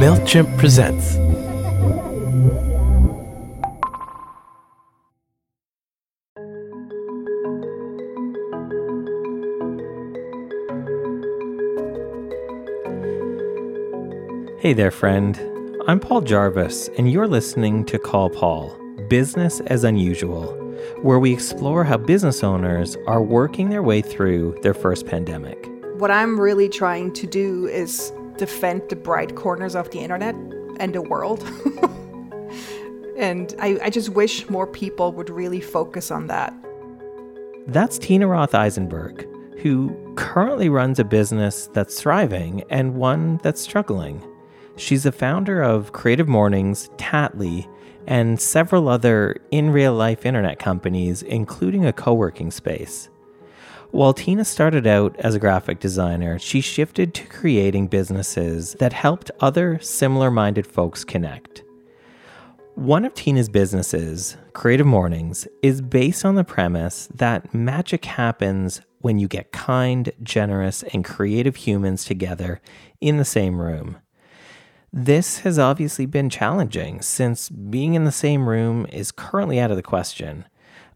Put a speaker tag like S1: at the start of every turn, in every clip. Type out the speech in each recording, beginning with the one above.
S1: MailChimp presents.
S2: Hey there, friend. I'm Paul Jarvis, and you're listening to Call Paul Business as Unusual, where we explore how business owners are working their way through their first pandemic.
S3: What I'm really trying to do is defend the bright corners of the internet and the world. and I, I just wish more people would really focus on that.
S2: That's Tina Roth Eisenberg, who currently runs a business that's thriving and one that's struggling. She's the founder of Creative Mornings, Tattly, and several other in real life internet companies, including a co working space. While Tina started out as a graphic designer, she shifted to creating businesses that helped other similar minded folks connect. One of Tina's businesses, Creative Mornings, is based on the premise that magic happens when you get kind, generous, and creative humans together in the same room. This has obviously been challenging since being in the same room is currently out of the question.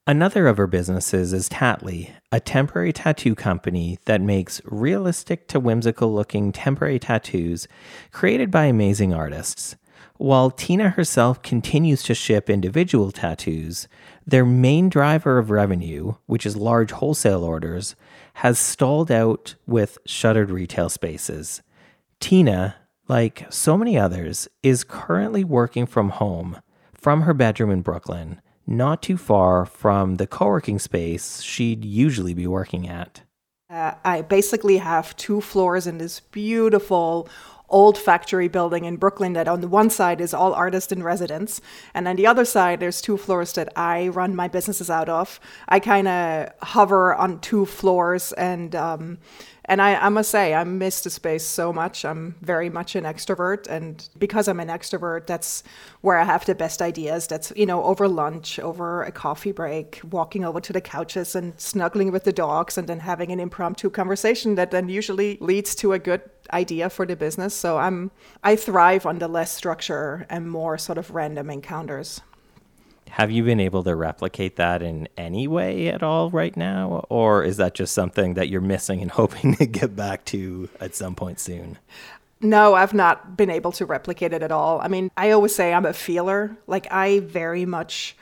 S2: Another of her businesses is Tattly, a temporary tattoo company that makes realistic to whimsical looking temporary tattoos created by amazing artists. While Tina herself continues to ship individual tattoos, their main driver of revenue, which is large wholesale orders, has stalled out with shuttered retail spaces. Tina, like so many others, is currently working from home, from her bedroom in Brooklyn, not too far from the co working space she'd usually be working at.
S3: Uh, I basically have two floors in this beautiful old factory building in Brooklyn that on the one side is all artists in residence, and on the other side there's two floors that I run my businesses out of. I kind of hover on two floors and um, and I, I, must say, I miss the space so much. I'm very much an extrovert. And because I'm an extrovert, that's where I have the best ideas. That's, you know, over lunch, over a coffee break, walking over to the couches and snuggling with the dogs and then having an impromptu conversation that then usually leads to a good idea for the business. So I'm, I thrive on the less structure and more sort of random encounters.
S2: Have you been able to replicate that in any way at all right now? Or is that just something that you're missing and hoping to get back to at some point soon?
S3: No, I've not been able to replicate it at all. I mean, I always say I'm a feeler. Like, I very much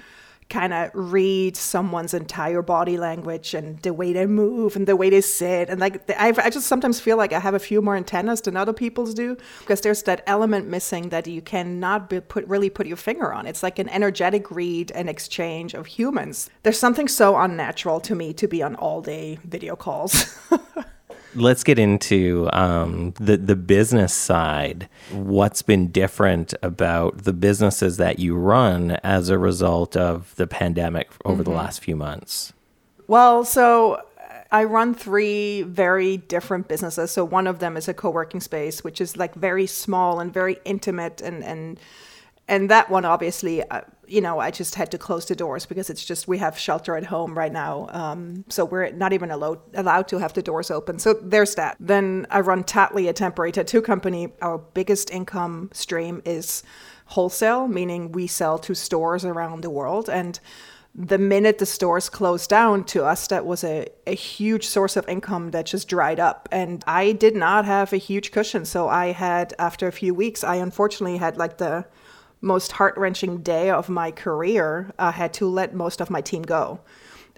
S3: kind of read someone's entire body language and the way they move and the way they sit. And like, I, I just sometimes feel like I have a few more antennas than other people's do because there's that element missing that you cannot be put really put your finger on. It's like an energetic read and exchange of humans. There's something so unnatural to me to be on all day video calls.
S2: let's get into um, the the business side. What's been different about the businesses that you run as a result of the pandemic over mm-hmm. the last few months?
S3: Well, so I run three very different businesses. So one of them is a co-working space, which is like very small and very intimate and and and that one obviously uh, you know i just had to close the doors because it's just we have shelter at home right now um, so we're not even allowed, allowed to have the doors open. So there's that. Then i run tattly a temporary tattoo company. Our biggest income stream is wholesale meaning we sell to stores around the world. And the minute the stores closed down to us that was a, a huge source of income that just dried up. And i did not have a huge cushion. So i had after a few weeks i unfortunately had like the most heart wrenching day of my career, I had to let most of my team go.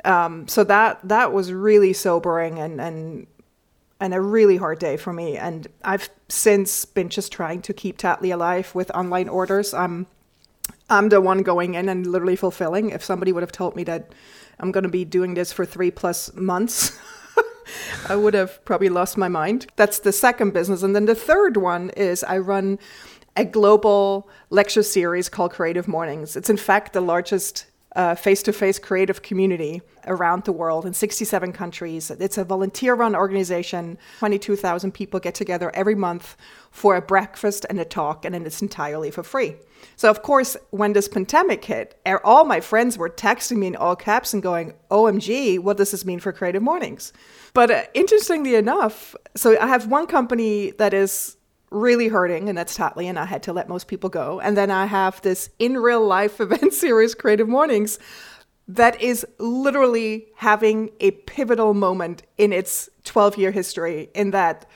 S3: Um, so that that was really sobering and and and a really hard day for me. And I've since been just trying to keep Tattly alive with online orders. I'm I'm the one going in and literally fulfilling. If somebody would have told me that I'm going to be doing this for three plus months. I would have probably lost my mind. That's the second business. And then the third one is I run a global lecture series called Creative Mornings. It's in fact the largest face to face creative community around the world in 67 countries. It's a volunteer run organization. 22,000 people get together every month for a breakfast and a talk, and it's entirely for free. So, of course, when this pandemic hit, all my friends were texting me in all caps and going, OMG, what does this mean for Creative Mornings? But uh, interestingly enough, so I have one company that is really hurting, and that's Tattly, and I had to let most people go. And then I have this in real life event series, Creative Mornings, that is literally having a pivotal moment in its 12 year history, in that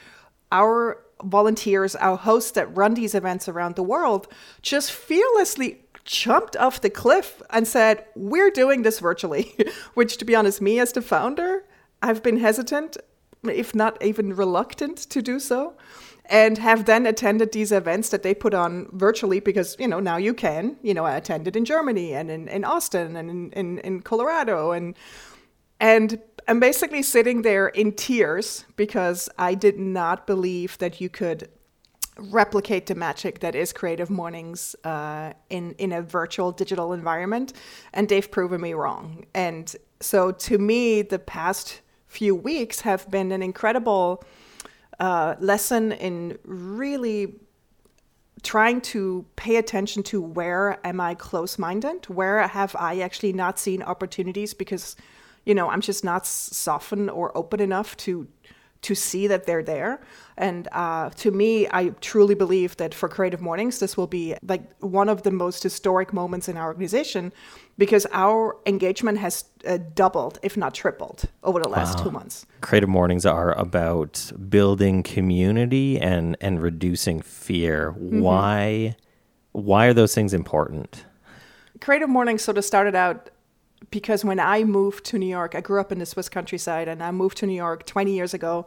S3: our volunteers, our hosts that run these events around the world, just fearlessly jumped off the cliff and said, We're doing this virtually. Which, to be honest, me as the founder, I've been hesitant, if not even reluctant to do so. And have then attended these events that they put on virtually because, you know, now you can. You know, I attended in Germany and in, in Austin and in, in, in Colorado and and I'm basically sitting there in tears because I did not believe that you could replicate the magic that is Creative Mornings uh, in in a virtual digital environment, and they've proven me wrong. And so, to me, the past few weeks have been an incredible lesson in really trying to pay attention to where am I close-minded, where have I actually not seen opportunities? Because you know I'm just not softened or open enough to to see that they're there. And uh, to me, I truly believe that for Creative Mornings, this will be like one of the most historic moments in our organization because our engagement has uh, doubled, if not tripled, over the last wow. two months.
S2: Creative Mornings are about building community and and reducing fear. Mm-hmm. Why why are those things important?
S3: Creative Mornings sort of started out because when I moved to New York, I grew up in the Swiss countryside and I moved to New York 20 years ago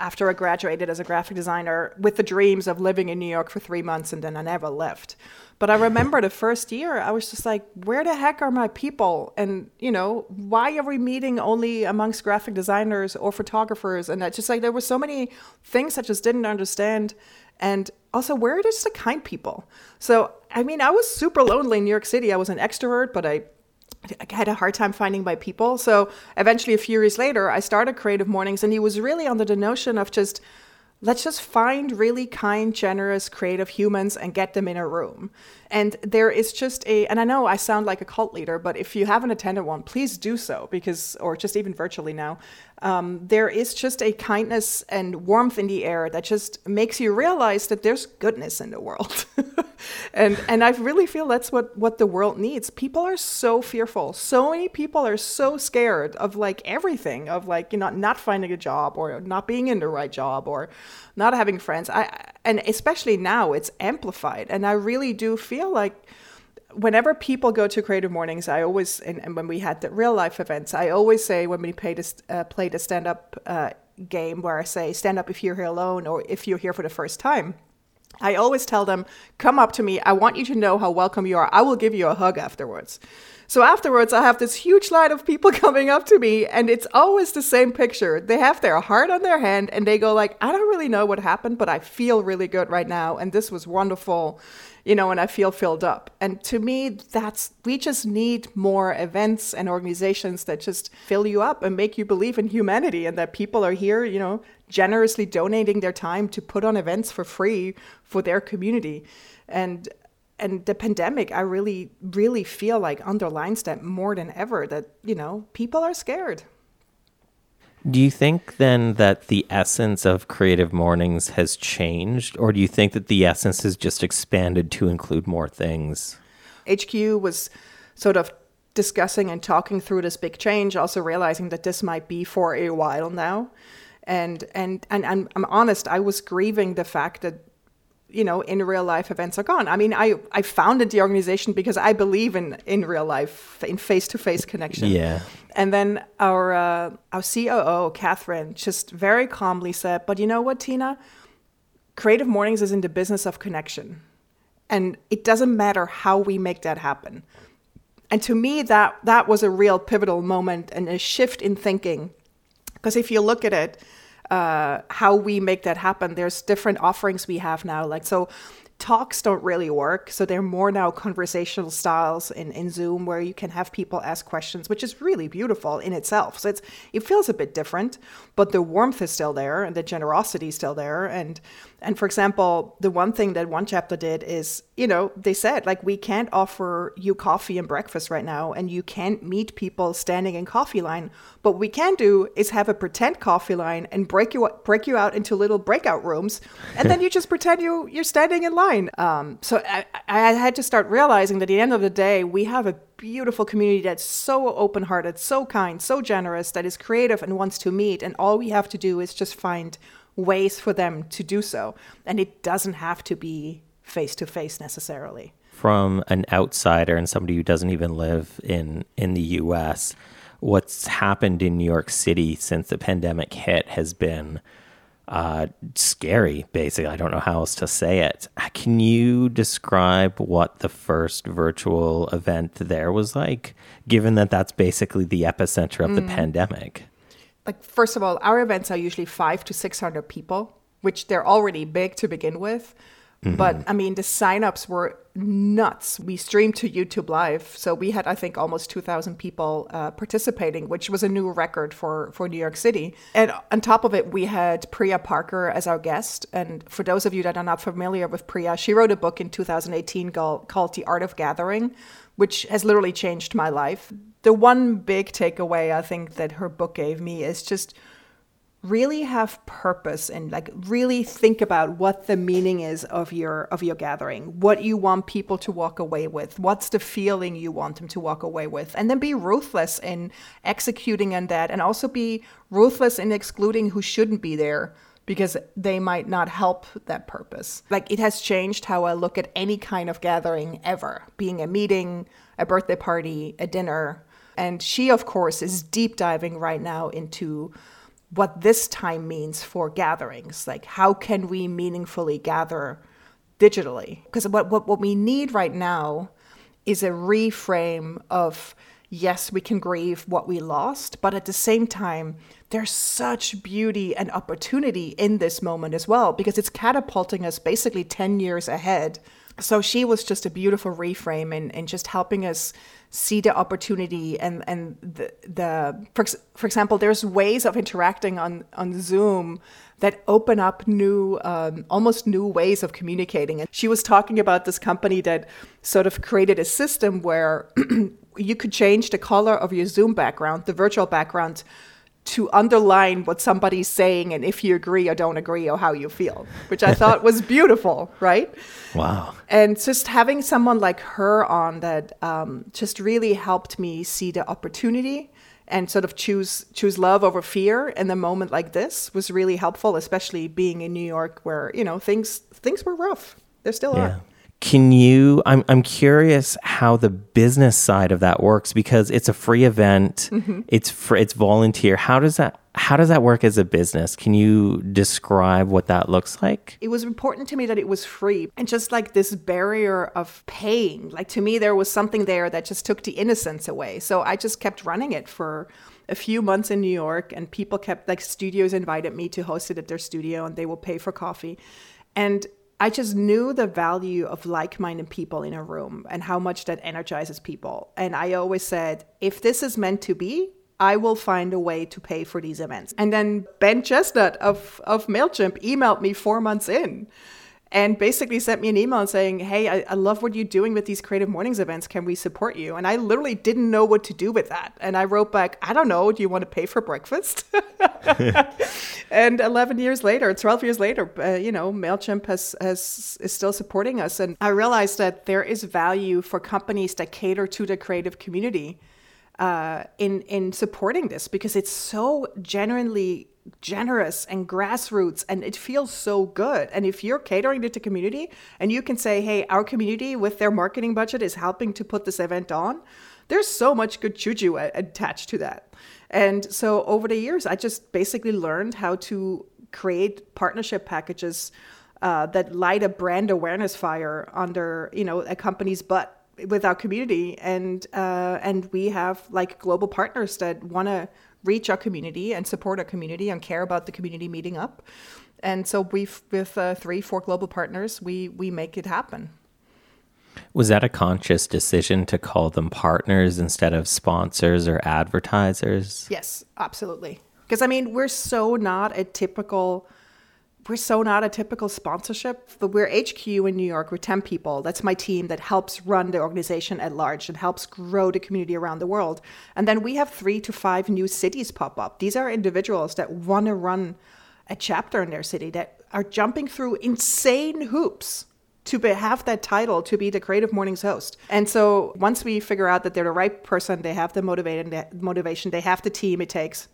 S3: after I graduated as a graphic designer with the dreams of living in New York for three months and then I never left. But I remember the first year, I was just like, where the heck are my people? And, you know, why are we meeting only amongst graphic designers or photographers? And I just like, there were so many things I just didn't understand. And also, where are just the kind people? So, I mean, I was super lonely in New York City. I was an extrovert, but I I had a hard time finding my people. So eventually, a few years later, I started Creative Mornings, and he was really under the notion of just let's just find really kind, generous, creative humans and get them in a room. And there is just a, and I know I sound like a cult leader, but if you haven't attended one, please do so because, or just even virtually now, um, there is just a kindness and warmth in the air that just makes you realize that there's goodness in the world. and and I really feel that's what what the world needs. People are so fearful. So many people are so scared of like everything, of like you know not finding a job or not being in the right job or not having friends. I and especially now it's amplified. And I really do feel like whenever people go to creative mornings i always and, and, when we had the real life events i always say when we played a, uh, played a stand up uh, game where i say stand up if you're here alone or if you're here for the first time i always tell them come up to me i want you to know how welcome you are i will give you a hug afterwards so afterwards, I have this huge line of people coming up to me, and it's always the same picture. They have their heart on their hand, and they go like, "I don't really know what happened, but I feel really good right now, and this was wonderful." You know, and I feel filled up. And to me, that's we just need more events and organizations that just fill you up and make you believe in humanity and that people are here, you know, generously donating their time to put on events for free for their community. And and the pandemic i really really feel like underlines that more than ever that you know people are scared
S2: do you think then that the essence of creative mornings has changed or do you think that the essence has just expanded to include more things?
S3: Hq was sort of discussing and talking through this big change also realizing that this might be for a while now. And and and, and i'm honest i was grieving the fact that you know in real life events are gone. I mean i i founded the organization because i believe in in real life in face-to-face connection.
S2: Yeah.
S3: And then our uh, our coo catherine just very calmly said but you know what tina? Creative mornings is in the business of connection. And it doesn't matter how we make that happen. And to me that that was a real pivotal moment and a shift in thinking. Because if you look at it uh, how we make that happen. There's different offerings we have now. Like so, talks don't really work. So they're more now conversational styles in, in Zoom where you can have people ask questions, which is really beautiful in itself. So it's it feels a bit different, but the warmth is still there and the generosity is still there. And and for example, the one thing that one chapter did is, you know, they said like we can't offer you coffee and breakfast right now, and you can't meet people standing in coffee line. But what we can do is have a pretend coffee line and break you break you out into little breakout rooms, and then you just pretend you you're standing in line. Um, so I, I had to start realizing that at the end of the day, we have a beautiful community that's so open hearted, so kind, so generous, that is creative and wants to meet, and all we have to do is just find ways for them to do so. And it doesn't have to be face to face necessarily.
S2: From an outsider and somebody who doesn't even live in, in the US, what's happened in New York City since the pandemic hit has been uh, scary, basically. I don't know how else to say it. Can you describe what the first virtual event there was like, given that that's basically the epicenter of mm. the pandemic?
S3: Like first of all, our events are usually five to six hundred people, which they're already big to begin with. Mm-hmm. But I mean, the signups were nuts. We streamed to YouTube Live, so we had, I think, almost 2,000 people uh, participating, which was a new record for for New York City. And on top of it, we had Priya Parker as our guest. And for those of you that are not familiar with Priya, she wrote a book in 2018 called, called The Art of Gathering, which has literally changed my life the one big takeaway I think that her book gave me is just really have purpose and like really think about what the meaning is of your of your gathering what you want people to walk away with what's the feeling you want them to walk away with and then be ruthless in executing on that and also be ruthless in excluding who shouldn't be there because they might not help that purpose. Like it has changed how i look at any kind of gathering ever being a meeting a birthday party a dinner and she, of course, is deep diving right now into what this time means for gatherings. Like, how can we meaningfully gather digitally? Because what, what, what we need right now is a reframe of yes, we can grieve what we lost, but at the same time, there's such beauty and opportunity in this moment as well because it's catapulting us basically 10 years ahead. So she was just a beautiful reframe and, and just helping us see the opportunity and and the the for, for example there's ways of interacting on on zoom that open up new um, almost new ways of communicating. And she was talking about this company that sort of created a system where you could change the color of your zoom background the virtual background to underline what somebody's saying and if you agree or don't agree or how you feel, which I thought was beautiful, right?
S2: Wow.
S3: And just having someone like her on that um, just really helped me see the opportunity and sort of choose choose love over fear in a moment like this was really helpful, especially being in New York where, you know, things things were rough. They still yeah. are.
S2: Can you? I'm I'm curious how the business side of that works because it's a free event. Mm-hmm. It's fr- it's volunteer. How does that how does that work as a business? Can you describe what that looks like?
S3: It was important to me that it was free and just like this barrier of paying. Like to me, there was something there that just took the innocence away. So I just kept running it for a few months in New York, and people kept like studios invited me to host it at their studio, and they will pay for coffee. And I just knew the value of like minded people in a room and how much that energizes people. And I always said, if this is meant to be, I will find a way to pay for these events. And then Ben Chestnut of, of MailChimp emailed me four months in and basically sent me an email saying, Hey, I, I, love what you're doing with these creative mornings events. Can we support you? And I literally didn't know what to do with that. And I wrote back, I don't know. Do you want to pay for breakfast? and 11 years later, 12 years later, uh, you know, MailChimp has, has, is still supporting us. And I realized that there is value for companies that cater to the creative community uh, in, in supporting this because it's so genuinely generous and grassroots and it feels so good. And if you're catering to the community and you can say, hey, our community with their marketing budget is helping to put this event on, there's so much good juju attached to that. And so over the years, I just basically learned how to create partnership packages uh, that light a brand awareness fire under, you know, a company's butt with our community and uh, and we have like global partners that want to reach our community and support our community and care about the community meeting up. And so we've with uh, three, four global partners, we we make it happen.
S2: Was that a conscious decision to call them partners instead of sponsors or advertisers?
S3: Yes, absolutely. Because I mean, we're so not a typical we're so not a typical sponsorship. But we're HQ in New York. We're 10 people. That's my team that helps run the organization at large and helps grow the community around the world. And then we have three to five new cities pop up. These are individuals that want to run a chapter in their city that are jumping through insane hoops to be, have that title to be the Creative Mornings host. And so once we figure out that they're the right person, they have the motivation, they have the team it takes,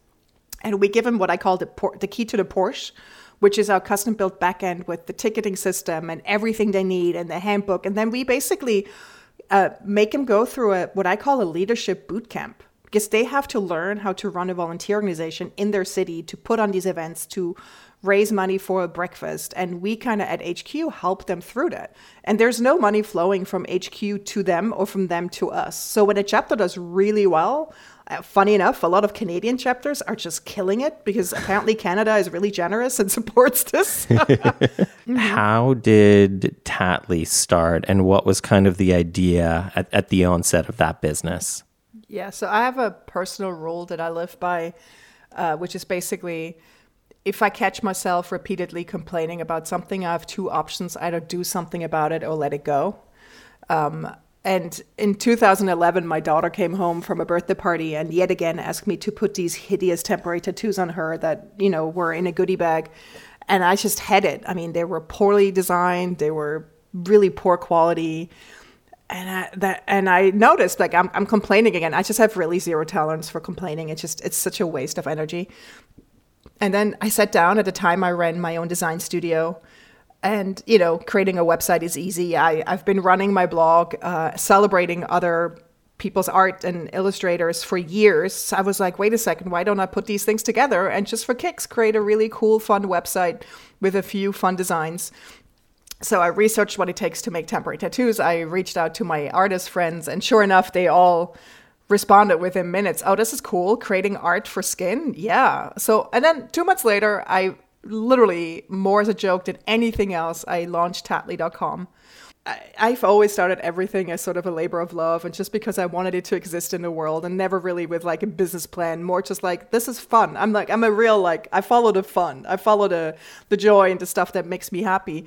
S3: and we give them what I call the, the key to the Porsche which is our custom built backend with the ticketing system and everything they need and the handbook. And then we basically uh, make them go through a what I call a leadership boot camp because they have to learn how to run a volunteer organization in their city to put on these events to raise money for a breakfast. And we kind of at HQ help them through that. And there's no money flowing from HQ to them or from them to us. So when a chapter does really well uh, funny enough, a lot of Canadian chapters are just killing it because apparently Canada is really generous and supports this.
S2: mm-hmm. How did Tattly start and what was kind of the idea at, at the onset of that business?
S3: Yeah, so I have a personal rule that I live by, uh, which is basically if I catch myself repeatedly complaining about something, I have two options either do something about it or let it go. Um, and in 2011, my daughter came home from a birthday party and yet again asked me to put these hideous temporary tattoos on her that, you know, were in a goodie bag. And I just had it. I mean, they were poorly designed, they were really poor quality. And I, that, and I noticed like I'm, I'm complaining again. I just have really zero tolerance for complaining. It's just, it's such a waste of energy. And then I sat down at the time I ran my own design studio and you know creating a website is easy. I, i've been running my blog uh, celebrating other people's art and illustrators for years. I was like wait a second why don't i put these things together and just for kicks create a really cool fun website with a few fun designs? So i researched what it takes to make temporary tattoos. I reached out to my artist friends and sure enough they all responded within minutes. Oh this is cool. Creating art for skin? Yeah. So and then two months later i literally more as a joke than anything else, I launched Tattly.com. I've always started everything as sort of a labor of love, and just because I wanted it to exist in the world, and never really with like a business plan, more just like this is fun. I'm like I'm a real like I follow the fun, I follow the the joy and the stuff that makes me happy.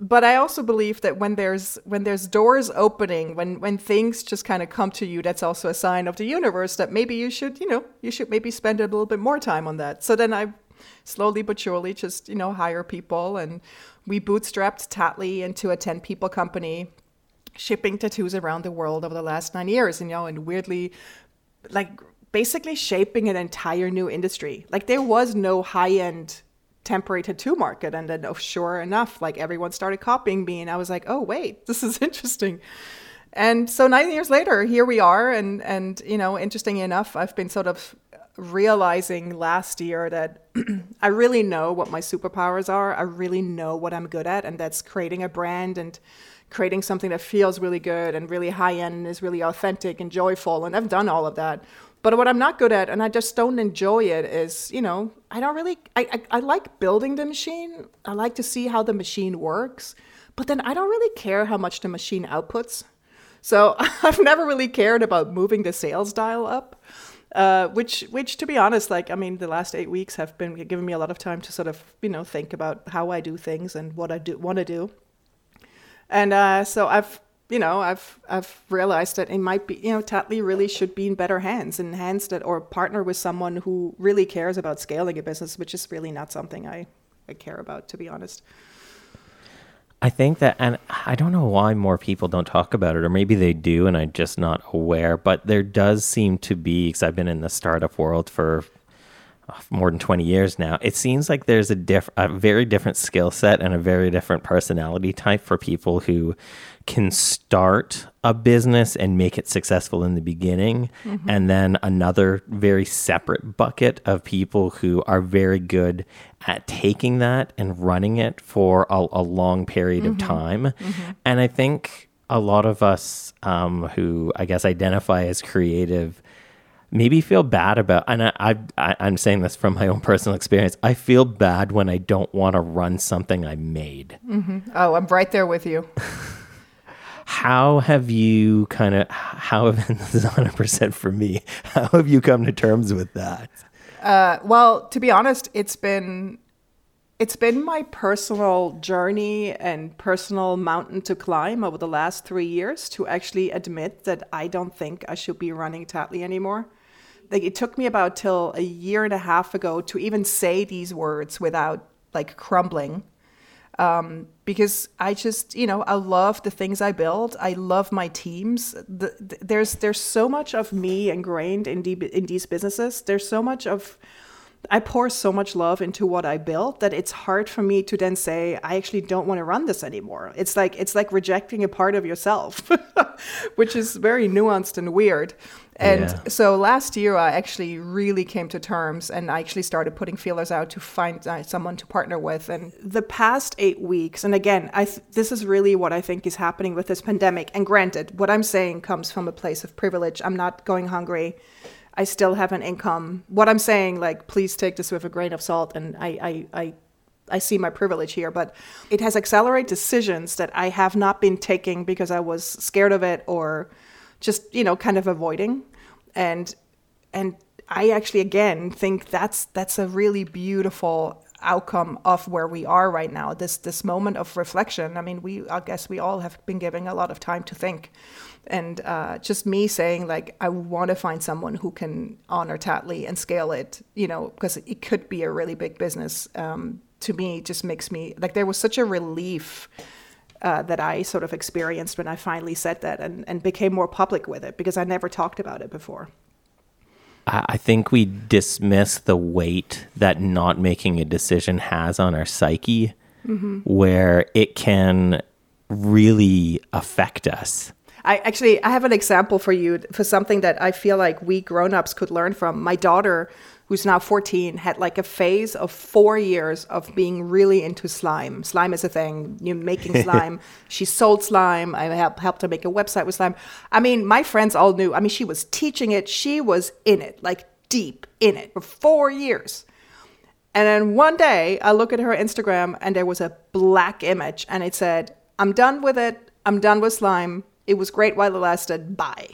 S3: But I also believe that when there's when there's doors opening, when when things just kind of come to you, that's also a sign of the universe that maybe you should you know you should maybe spend a little bit more time on that. So then I slowly but surely just, you know, hire people. And we bootstrapped Tattly into a 10 people company, shipping tattoos around the world over the last nine years, you know, and weirdly, like, basically shaping an entire new industry. Like, there was no high end temporary tattoo market. And then, oh, sure enough, like, everyone started copying me. And I was like, oh, wait, this is interesting. And so nine years later, here we are. And, and, you know, interesting enough, I've been sort of realizing last year that I really know what my superpowers are. I really know what I'm good at, and that's creating a brand and creating something that feels really good and really high end and is really authentic and joyful. And I've done all of that. But what I'm not good at, and I just don't enjoy it, is you know I don't really I, I, I like building the machine. I like to see how the machine works, but then I don't really care how much the machine outputs. So I've never really cared about moving the sales dial up. Uh, which, which, to be honest, like I mean, the last eight weeks have been giving me a lot of time to sort of, you know, think about how I do things and what I do want to do. And uh, so I've, you know, I've I've realized that it might be, you know, Tattly really should be in better hands and hands that or partner with someone who really cares about scaling a business, which is really not something I, I care about, to be honest.
S2: I think that, and I don't know why more people don't talk about it, or maybe they do, and I'm just not aware. But there does seem to be, because I've been in the startup world for more than 20 years now. It seems like there's a diff- a very different skill set and a very different personality type for people who can start a business and make it successful in the beginning mm-hmm. and then another very separate bucket of people who are very good at taking that and running it for a, a long period mm-hmm. of time mm-hmm. and i think a lot of us um, who i guess identify as creative maybe feel bad about and I, I, I i'm saying this from my own personal experience i feel bad when i don't want to run something i made
S3: Oh, I'm right there with you.
S2: how have you kind of how have this is 100% for me how have you come to terms with that
S3: Uh, well, to be honest, it's been it's been my personal journey and personal mountain to climb over the last three years to actually admit that I don't think I should be running Tattly anymore. Like it took me about till a year and a half ago to even say these words without like crumbling. Um, because I just, you know, I love the things I build. I love my teams. The, the, there's there's so much of me ingrained in in these businesses. There's so much of I pour so much love into what I built that it's hard for me to then say I actually don't want to run this anymore. It's like it's like rejecting a part of yourself, which is very nuanced and weird. And
S2: Yeah.
S3: so last year I actually really came to terms and I actually started putting feelers out to find uh, someone to partner with. And the past 8 weeks and again, I th- this is really what I think is happening with this pandemic. And granted, what I'm saying comes from a place of privilege. I'm not going hungry. I still have an income. What I'm saying, like, please take this with a grain of salt. And I, I, I, I see my privilege here, but it has accelerated decisions that I have not been taking because I was scared of it or just, you know, kind of avoiding. And, and I actually, again, think that's, that's a really beautiful outcome of where we are right now this this moment of reflection i mean we i guess we all have been giving a lot of time to think and uh, just me saying like i want to find someone who can honor tattly and scale it you know because it could be a really big business um, to me just makes me like there was such a relief uh, that I sort of experienced when I finally said that and, and became more public with it because I never talked about it before.
S2: I I think we dismiss the weight that not making a decision has on our psyche, where it can really affect us.
S3: I actually I have an example for you for something that I feel like we grown-ups could learn from. My daughter, who's now 14, had like a phase of 4 years of being really into slime. Slime is a thing. You making slime. she sold slime. I helped helped her make a website with slime. I mean, my friends all knew. I mean, she was teaching it. She was in it, like deep in it for 4 years. And then one day I look at her Instagram and there was a black image and it said, I'm done with it. I'm done with slime. It was great while it lasted. Bye.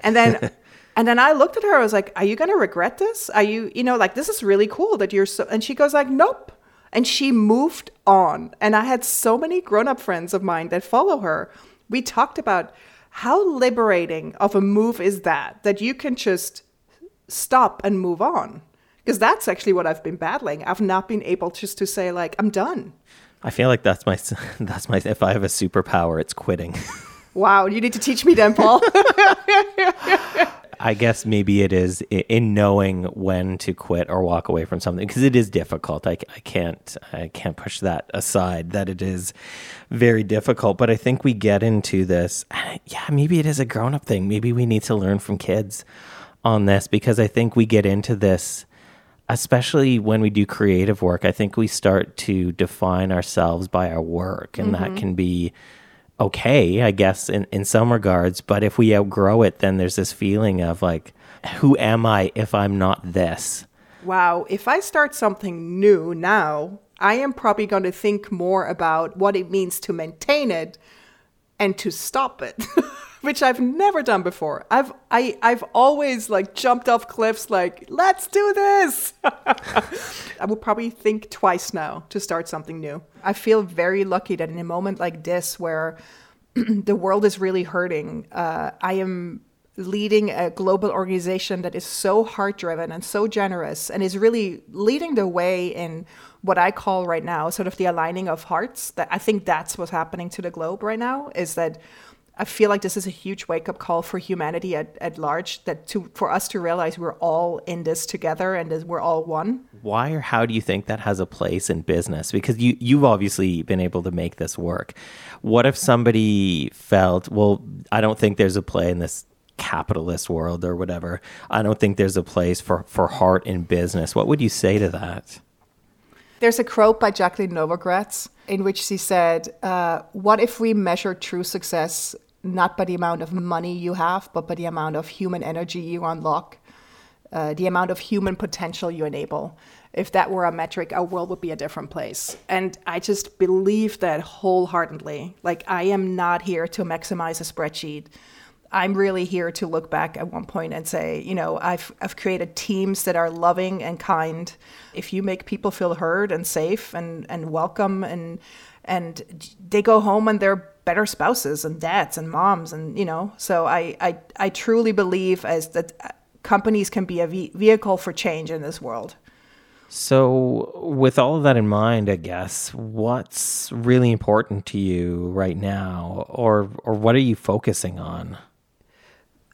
S3: And then and then I looked at her, I was like, Are you gonna regret this? Are you, you know, like this is really cool that you're so and she goes like, Nope. And she moved on. And I had so many grown-up friends of mine that follow her. We talked about how liberating of a move is that, that you can just stop and move on because that's actually what i've been battling i've not been able just to say like i'm done
S2: I feel like that's my that's my if I have a superpower, it's quitting.
S3: wow you need to teach me then paul
S2: I guess maybe it is in knowing when to quit or walk away from something because it is difficult. I, I can't I can't push that aside that it is very difficult. But I think we get into this. Yeah, maybe it is a grown up thing. Maybe we need to learn from kids on this because I think we get into this, especially when we do creative work. I think we start to define ourselves by our work, and that mm-hmm. can be okay, I guess, in, in some regards. But if we outgrow it, then there's this feeling of like, who am I if I'm not this?
S3: wow if i start something new now i am probably going to think more about what it means to maintain it and to stop it which i've never done before i've I, i've always like jumped off cliffs like let's do this i will probably think twice now to start something new i feel very lucky that in a moment like this where the world is really hurting uh, i am leading a global organization that is so heart driven and so generous and is really leading the way in what I call right now sort of the aligning of hearts. That I think that's what's happening to the globe right now is that I feel like this is a huge wake up call for humanity at, at large that to for us to realize we're all in this together and that we're all one.
S2: Why or how do you think that has a place in business? Because you you've obviously been able to make this work. What if somebody felt, well, I don't think there's a play in this capitalist world or whatever. I don't think there's a place for for heart in business. What would you say to that?
S3: There's a quote by Jacqueline Novogratz in which she said, uh, What if we measure true success not by the amount of money you have, but by the amount of human energy you unlock, uh, the amount of human potential you enable. If that were a metric, our world would be a different place. And I just believe that wholeheartedly. Like, I am not here to maximize a spreadsheet. I'm really here to look back at one point and say, you know, I've, I've created teams that are loving and kind. If you make people feel heard and safe and, and welcome and and they go home and they're better spouses and dads and moms and you know so I I, I truly believe as that uh, companies can be a vehicle for change in this world.
S2: So, with all of that in mind, I guess, what's really important to you right now, or or what are you focusing on?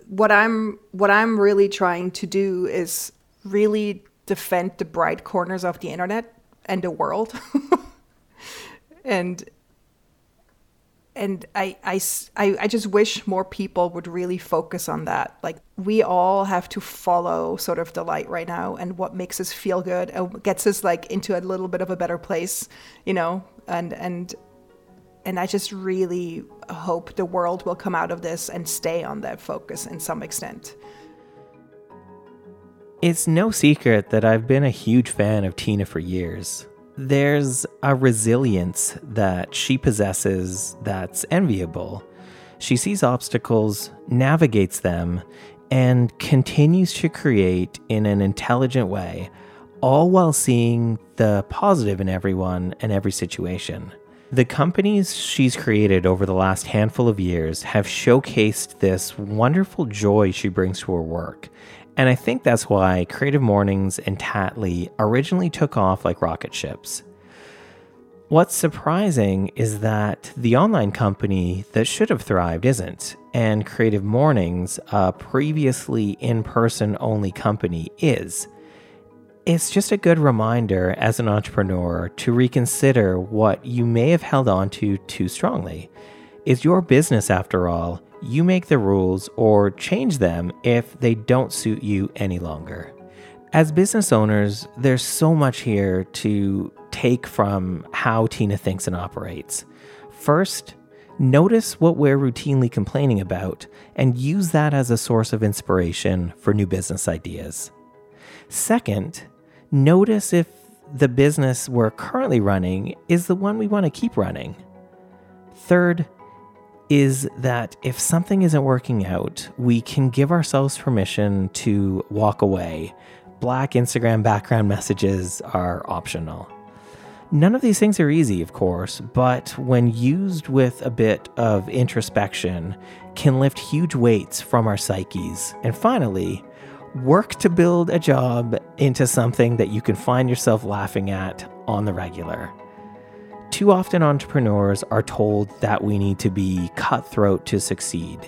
S3: What I'm what I'm really trying to do is really defend the bright corners of the internet and the world, and and I, I, I, just wish more people would really focus on that. Like, we all have to follow sort of the light right now and what makes us feel good and gets us like into a little bit of a better place, you know? And, and, and I just really hope the world will come out of this and stay on that focus in some extent.
S2: It's no secret that I've been a huge fan of Tina for years there's a resilience that she possesses that's enviable. She sees obstacles, navigates them, and continues to create in an intelligent way, all while seeing the positive in everyone and every situation. The companies she's created over the last handful of years have showcased this wonderful joy she brings to her work and I think that's why Creative Mornings and Tattly originally took off like rocket ships. What's surprising is that the online company that should have thrived isn't, and Creative Mornings, a previously in person only company, is. It's just a good reminder as an entrepreneur to reconsider what you may have held on to too strongly. It's your business after all, you make the rules or change them if they don't suit you any longer. As business owners, there's so much here to take from how Tina thinks and operates. First, notice what we're routinely complaining about and use that as a source of inspiration for new business ideas. Second, notice if the business we're currently running is the one we want to keep running. Third, is that if something isn't working out, we can give ourselves permission to walk away. Black Instagram background messages are optional. None of these things are easy, of course, but when used with a bit of introspection, can lift huge weights from our psyches. And finally, work to build a job into something that you can find yourself laughing at on the regular. Too often, entrepreneurs are told that we need to be cutthroat to succeed.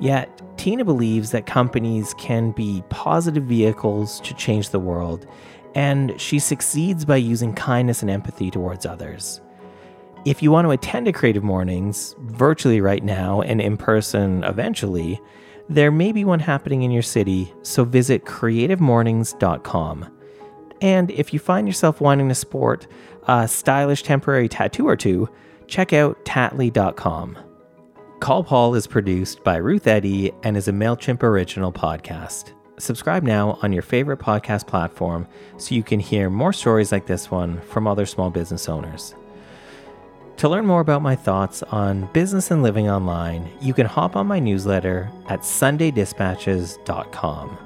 S2: Yet, Tina believes that companies can be positive vehicles to change the world, and she succeeds by using kindness and empathy towards others. If you want to attend a Creative Mornings, virtually right now and in person eventually, there may be one happening in your city, so visit creativemornings.com. And if you find yourself wanting to sport a stylish temporary tattoo or two, check out tattly.com. Call Paul is produced by Ruth Eddy and is a MailChimp original podcast. Subscribe now on your favorite podcast platform so you can hear more stories like this one from other small business owners. To learn more about my thoughts on business and living online, you can hop on my newsletter at sundaydispatches.com.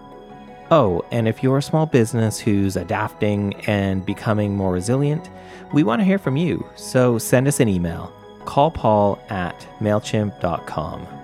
S2: Oh, and if you're a small business who's adapting and becoming more resilient, we want to hear from you. So send us an email. Call Paul at MailChimp.com.